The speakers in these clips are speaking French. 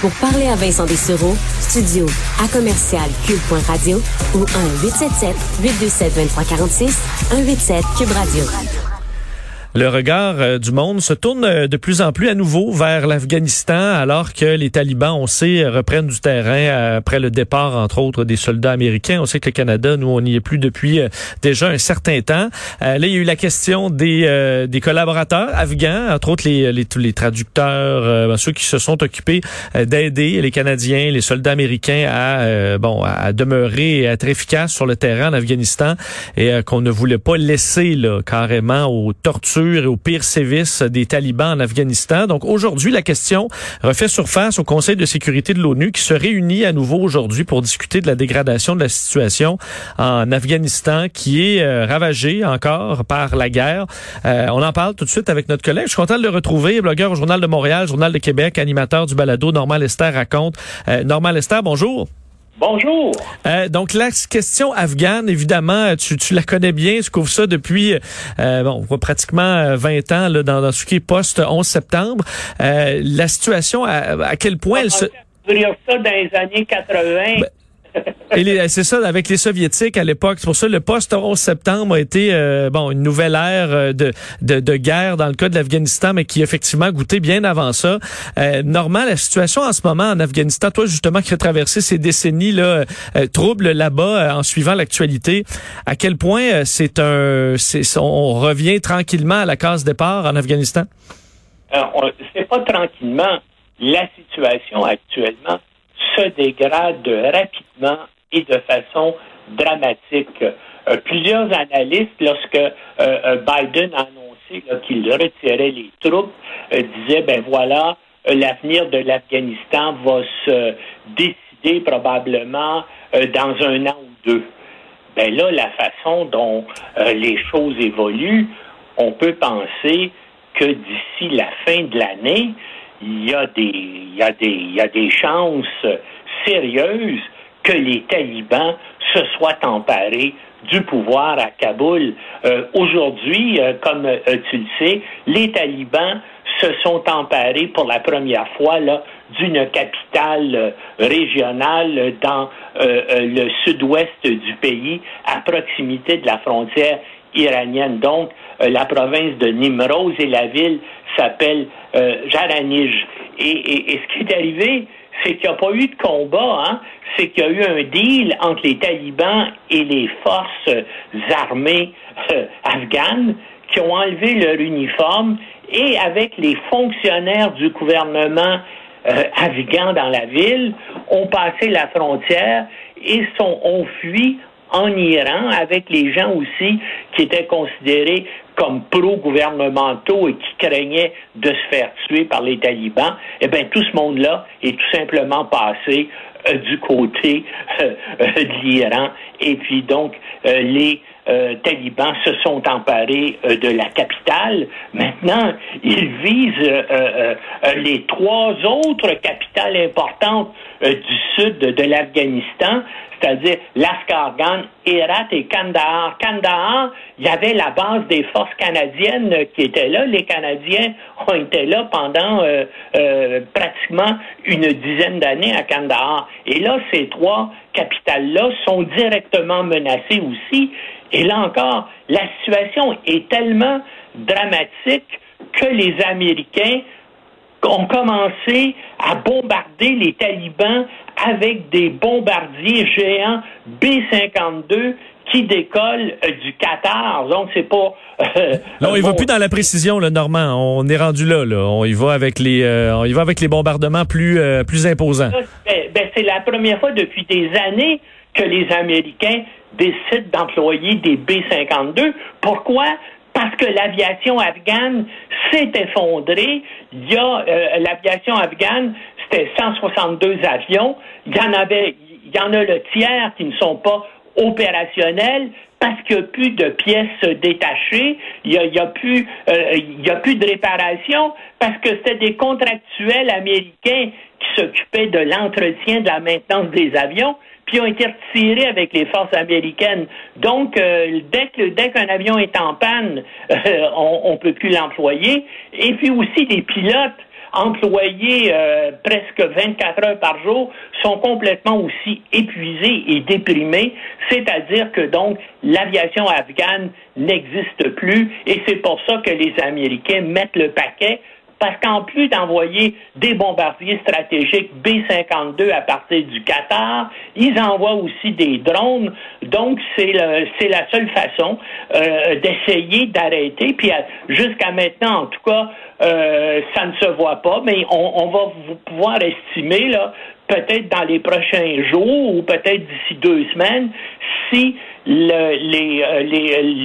Pour parler à Vincent Dessureau, studio à commercial cube.radio ou 1-877-827-2346, 187 Cube Radio. Le regard euh, du monde se tourne euh, de plus en plus à nouveau vers l'Afghanistan alors que les talibans, on sait, reprennent du terrain euh, après le départ, entre autres, des soldats américains. On sait que le Canada, nous, on n'y est plus depuis déjà un certain temps. là, il y a eu la question des, des collaborateurs afghans, entre autres les, les, les traducteurs, ceux qui se sont occupés d'aider les Canadiens, les soldats américains à, bon, à demeurer et être efficaces sur le terrain en Afghanistan et qu'on ne voulait pas laisser là, carrément aux tortures et aux pires sévices des talibans en Afghanistan. Donc aujourd'hui, la question refait surface au Conseil de sécurité de l'ONU qui se réunit à nouveau aujourd'hui pour discuter de la dégradation de la situation en Afghanistan qui est euh, ravagée encore par la guerre. Euh, on en parle tout de suite avec notre collègue. Je suis content de le retrouver, blogueur au Journal de Montréal, Journal de Québec, animateur du balado Normal Lester raconte. Euh, Normal Lester, bonjour. Bonjour. Euh, donc la question afghane, évidemment, tu, tu la connais bien, tu couvres ça depuis euh, bon pratiquement 20 ans là, dans, dans ce qui est post 11 septembre. Euh, la situation, à, à quel point elle se... ça dans les années 80. Et c'est ça, avec les soviétiques à l'époque. C'est pour ça le post-11 septembre a été euh, bon une nouvelle ère euh, de, de, de, guerre dans le cas de l'Afghanistan, mais qui effectivement goûté bien avant ça. Euh, Normand, la situation en ce moment en Afghanistan, toi justement qui as traversé ces décennies là euh, troubles là-bas en suivant l'actualité, à quel point c'est un, on revient tranquillement à la case départ en Afghanistan? c'est pas tranquillement. La situation actuellement se dégrade rapidement et de façon dramatique. Euh, plusieurs analystes, lorsque euh, euh, Biden a annoncé qu'il retirait les troupes, disaient, ben voilà, l'avenir de l'Afghanistan va se décider probablement dans un an ou deux. Ben là, la façon dont les choses évoluent, on peut penser que d'ici la fin de l'année, il y a des, chances sérieuses que les talibans se soient emparés du pouvoir à Kaboul. Euh, aujourd'hui, euh, comme euh, tu le sais, les talibans se sont emparés pour la première fois d'une capitale régionale dans le sud-ouest du pays, à proximité de la frontière iranienne. Donc, la province de Nimroz et la ville s'appelle Jaranij. Et, ce qui est arrivé, c'est qu'il n'y a pas eu de combat, hein? c'est qu'il y a eu un deal entre les talibans et les forces armées euh, afghanes qui ont enlevé leur uniforme et avec les fonctionnaires du gouvernement euh, afghan dans la ville, ont passé la frontière et sont, ont fui en Iran avec les gens aussi qui étaient considérés comme pro-gouvernementaux et qui craignaient de se faire tuer par les talibans, eh bien, tout ce monde-là est tout simplement passé euh, du côté euh, de l'Iran. Et puis donc, euh, talibans se sont emparés de la capitale. Maintenant, ils visent les trois autres capitales importantes du sud de l'Afghanistan, c'est-à-dire Laskargan, Herat et Kandahar. Kandahar, il y avait la base des forces canadiennes qui étaient là. Les Canadiens ont été là pendant euh, euh, pratiquement une dizaine d'années à Kandahar. Et là, ces trois capitales-là sont directement menacées aussi. Et là encore, la situation est tellement dramatique que les Américains ont commencé à bombarder les talibans avec des bombardiers géants B-52 qui décollent euh, du Qatar. Donc, c'est pas... Euh, non, il va plus dans la précision, le Normand. On est rendu là, là. On y va avec les, euh, on y va avec les bombardements plus, plus imposants. Ben, ben, c'est la première fois depuis des années que les Américains décident d'employer des B-52. Pourquoi? parce que l'aviation afghane s'est effondrée. Il y a l'aviation afghane, c'était 162 avions. Il y en avait, il y en a le tiers qui ne sont pas opérationnels parce qu'il n'y a plus de pièces détachées, il n'y a, a, plus, euh, y a plus de réparation, parce que c'était des contractuels américains qui s'occupaient de l'entretien, de la maintenance des avions, puis ont été retirés avec les forces américaines. Donc, euh, dès que dès qu'un avion est en panne, euh, on ne peut plus l'employer. Et puis aussi, les pilotes employés euh, presque 24 heures par jour sont complètement aussi épuisés et déprimés, c'est-à-dire que donc l'aviation afghane n'existe plus et c'est pour ça que les Américains mettent le paquet parce qu'en plus d'envoyer des bombardiers stratégiques B-52 à partir du Qatar, ils envoient aussi des drones. Donc, c'est la seule façon euh, d'essayer d'arrêter. Puis, jusqu'à maintenant, en tout cas, euh, ça ne se voit pas, mais on, va pouvoir estimer, là, peut-être dans les prochains jours ou peut-être d'ici deux semaines, si le, euh,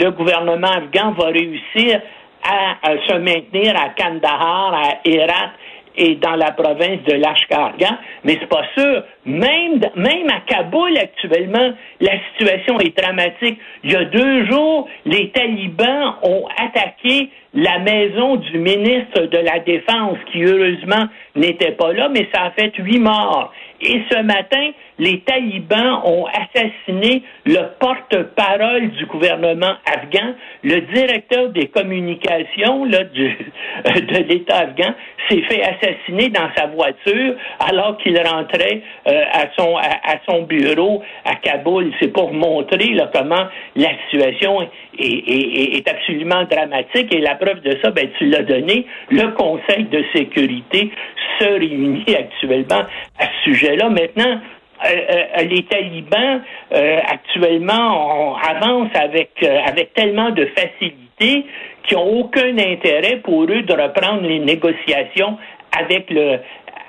le gouvernement afghan va réussir à, se maintenir à Kandahar, à Herat et dans la province de Lashkargah, mais c'est pas sûr. Même, même à Kaboul actuellement, la situation est dramatique. Il y a deux jours, les talibans ont attaqué la maison du ministre de la Défense, qui heureusement n'était pas là, mais ça a fait huit morts. Et ce matin, les talibans ont assassiné le porte-parole du gouvernement afghan, le directeur des communications là, du, de l'État afghan s'est fait assassiner dans sa voiture alors qu'il rentrait euh, à, son, à, son bureau à Kaboul. C'est pour montrer là, comment la situation est, est, est, absolument dramatique et la preuve de ça, ben, tu l'as donné, le Conseil de sécurité se réunit actuellement à ce sujet-là. Maintenant, euh, euh, les talibans euh, actuellement avancent avec avec tellement de facilité qu'ils n'ont aucun intérêt pour eux de reprendre les négociations avec le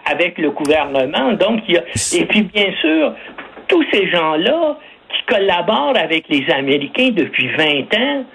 avec le gouvernement. Donc, il y a, et puis bien sûr, tous ces gens-là qui collaborent avec les Américains depuis 20 ans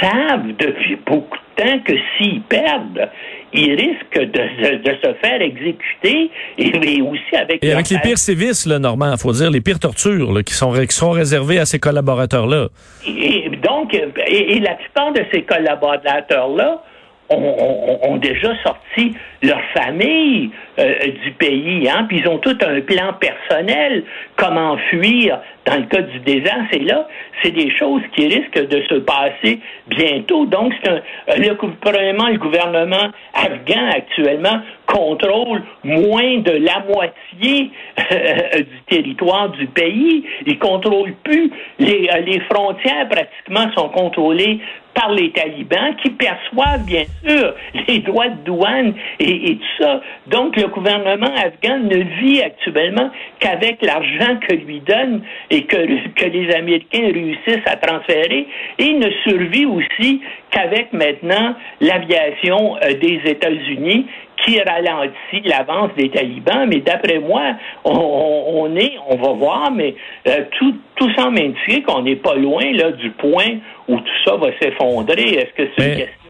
savent depuis beaucoup de temps que s'ils perdent, ils risquent de, se faire exécuter et, aussi avec... Et avec les pires sévices, là, Normand, il faut dire, les pires tortures qui, sont, qui sont réservées à ces collaborateurs-là. Et, donc, et, la plupart de ces collaborateurs-là ont, déjà sorti leur famille euh, du pays, hein, puis ils ont tout un plan personnel, comment fuir dans le cas du désastre. Et là, c'est des choses qui risquent de se passer bientôt. Donc, c'est un, le, premièrement, le gouvernement afghan actuellement contrôle moins de la moitié euh, du territoire du pays. Il contrôle plus. Les, euh, les frontières pratiquement sont contrôlées par les talibans qui perçoivent bien sûr les droits de douane et, et, tout ça. Donc le gouvernement afghan ne vit actuellement qu'avec l'argent que lui donne et que, que les Américains réussissent à transférer et ne survit aussi qu'avec maintenant l'aviation euh, des États-Unis qui ralentit l'avance des talibans. Mais d'après moi, on, est, on va voir, mais euh, tout, tout semble indiquer qu'on n'est pas loin là, du point où tout ça va s'effondrer. Est-ce que c'est une question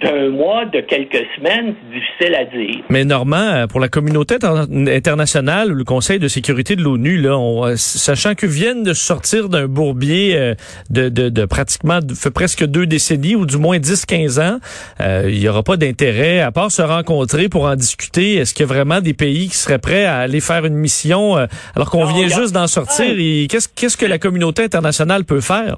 d'un mois, de quelques semaines, c'est difficile à dire. Mais Normand, euh, pour la communauté internationale, le Conseil de sécurité de l'ONU, là, euh, sachant que viennent de sortir d'un bourbier euh, de, de, de, pratiquement fait presque deux décennies ou du moins 10-15 ans, il n'y aura pas d'intérêt à part se rencontrer pour en discuter. Est-ce qu'il y a vraiment des pays qui seraient prêts à aller faire une mission alors qu'on vient juste d'en sortir? Qu'est-ce qu'est-ce que la communauté internationale peut faire?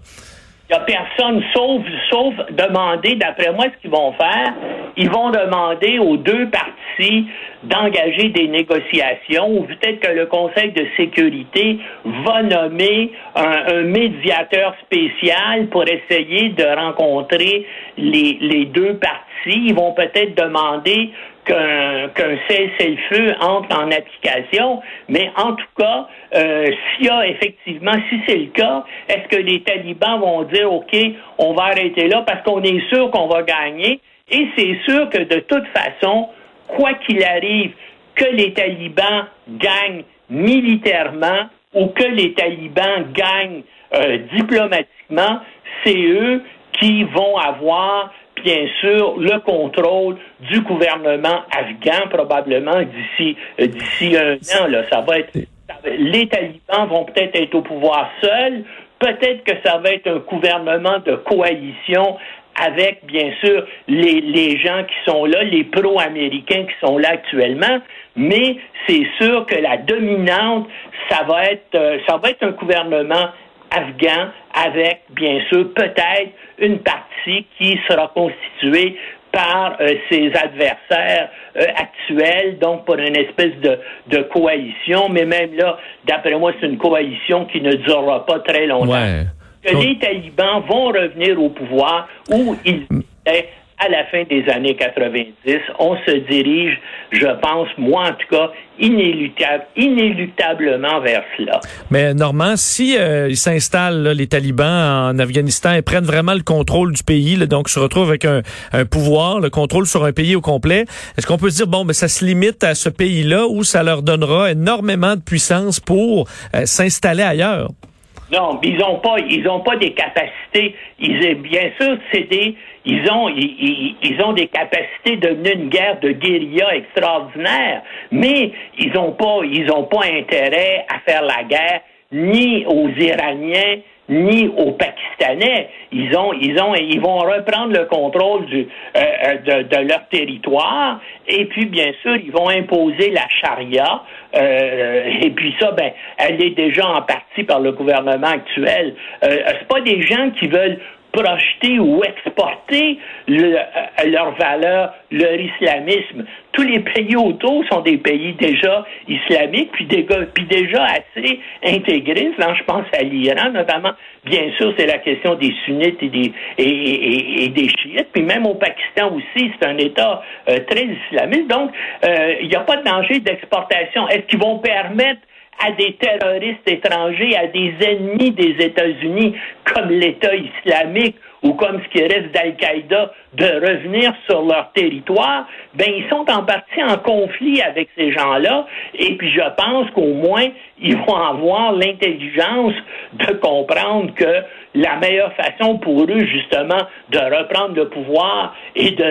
Il n'y a personne sauf, sauf demander, d'après moi, ce qu'ils vont faire, ils vont demander aux deux parties d'engager des négociations ou peut-être que le Conseil de sécurité va nommer un, médiateur spécial pour essayer de rencontrer les, les deux parties. Ils vont peut-être demander qu'un cessez-le-feu entre en application, mais en tout cas, euh, s'il y a effectivement, si c'est le cas, est-ce que les talibans vont dire, OK, on va arrêter là parce qu'on est sûr qu'on va gagner? Et c'est sûr que de toute façon, quoi qu'il arrive, que les talibans gagnent militairement ou que les talibans gagnent euh, diplomatiquement, c'est eux qui vont avoir bien sûr, le contrôle du gouvernement afghan probablement d'ici euh, d'ici un an. Là, ça va être les talibans vont peut-être être au pouvoir seuls. Peut-être que ça va être un gouvernement de coalition avec, bien sûr, les, les gens qui sont là, les pro-américains qui sont là actuellement, mais c'est sûr que la dominante, ça va être, euh, ça va être un gouvernement afghan avec, bien sûr, peut-être une partie qui sera constituée par euh, ses adversaires euh, actuels, donc pour une espèce de, de coalition, mais même là, d'après moi, c'est une coalition qui ne durera pas très longtemps. Que les talibans vont revenir au pouvoir où ils étaient à la fin des années 90. On se dirige, je pense, moi en tout cas, inéluctable, inéluctablement vers cela. Mais Normand, si euh, ils s'installent, les talibans en Afghanistan, et prennent vraiment le contrôle du pays, là, donc se retrouvent avec un, un, pouvoir, le contrôle sur un pays au complet, est-ce qu'on peut se dire, bon, ben, ça se limite à ce pays-là où ça leur donnera énormément de puissance pour euh, s'installer ailleurs? Non, ils ont pas, ils ont pas des capacités. Ils, bien sûr, c'est des, ils ont, ils, ont des capacités de mener une guerre de guérilla extraordinaire, mais ils ont pas, ils ont pas intérêt à faire la guerre ni aux Iraniens ni aux Pakistanais. Ils ont, ils ont, ils vont reprendre le contrôle du, euh, euh, de, de, leur territoire et puis bien sûr ils vont imposer la charia. Euh, et puis ça, ben, elle est déjà en partie par le gouvernement actuel. Euh, c'est pas des gens qui veulent projeter ou exporter le, euh, leur valeur, leur islamisme. Tous les pays autour sont des pays déjà islamiques, puis, déjà assez intégristes. Là, je pense à l'Iran, notamment. Bien sûr, c'est la question des sunnites et des, et, des chiites. Puis même au Pakistan aussi, c'est un État euh, très islamiste. Donc, euh, il n'y a pas de danger d'exportation. Est-ce qu'ils vont permettre à des terroristes étrangers, à des ennemis des États-Unis, comme l'État islamique ou comme ce qui reste d'Al-Qaïda, de revenir sur leur territoire, ben ils sont en partie en conflit avec ces gens-là. Et puis je pense qu'au moins ils vont avoir l'intelligence de comprendre que la meilleure façon pour eux, justement, de reprendre le pouvoir et de,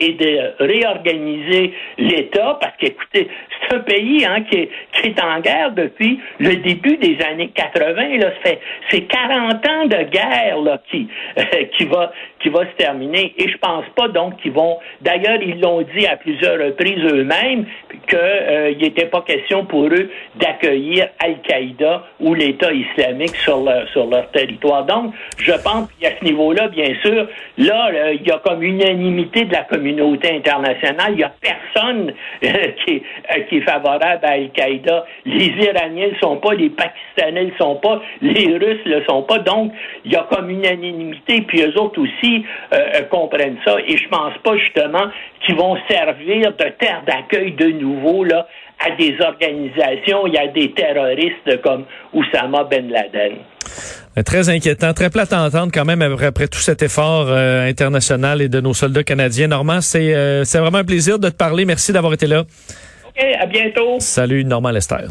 et, de réorganiser l'État, parce qu'écoutez, c'est un pays hein, qui, est, qui est en guerre depuis le début des années 80. Là, c'est 40 ans de guerre là, qui, euh, qui, va, qui va se terminer. Et je pense pas donc qu'ils vont. D'ailleurs, ils l'ont dit à plusieurs reprises eux-mêmes qu'il euh, n'était pas question pour eux d'accueillir Al-Qaïda ou l'État islamique sur leur, sur leur territoire. Donc, je pense qu'à ce niveau-là, bien sûr, là, il y a comme unanimité de la communauté internationale. Il n'y a personne euh, qui, euh, qui est favorable à Al-Qaïda. Les Iraniens ne sont pas, les Pakistanais ne sont pas, les Russes ne le sont pas. Donc, il y a comme unanimité, puis eux autres aussi euh, comprennent ça. Et je pense pas justement qu'ils vont servir de terre d'accueil de nouveau là à des organisations, y a des terroristes comme Oussama Ben Laden. Euh, très inquiétant, très plate à entendre quand même après, tout cet effort euh, international et de nos soldats canadiens. Normand, c'est euh, c'est vraiment un plaisir de te parler. Merci d'avoir été là. OK, à bientôt. Salut, Normand Lester.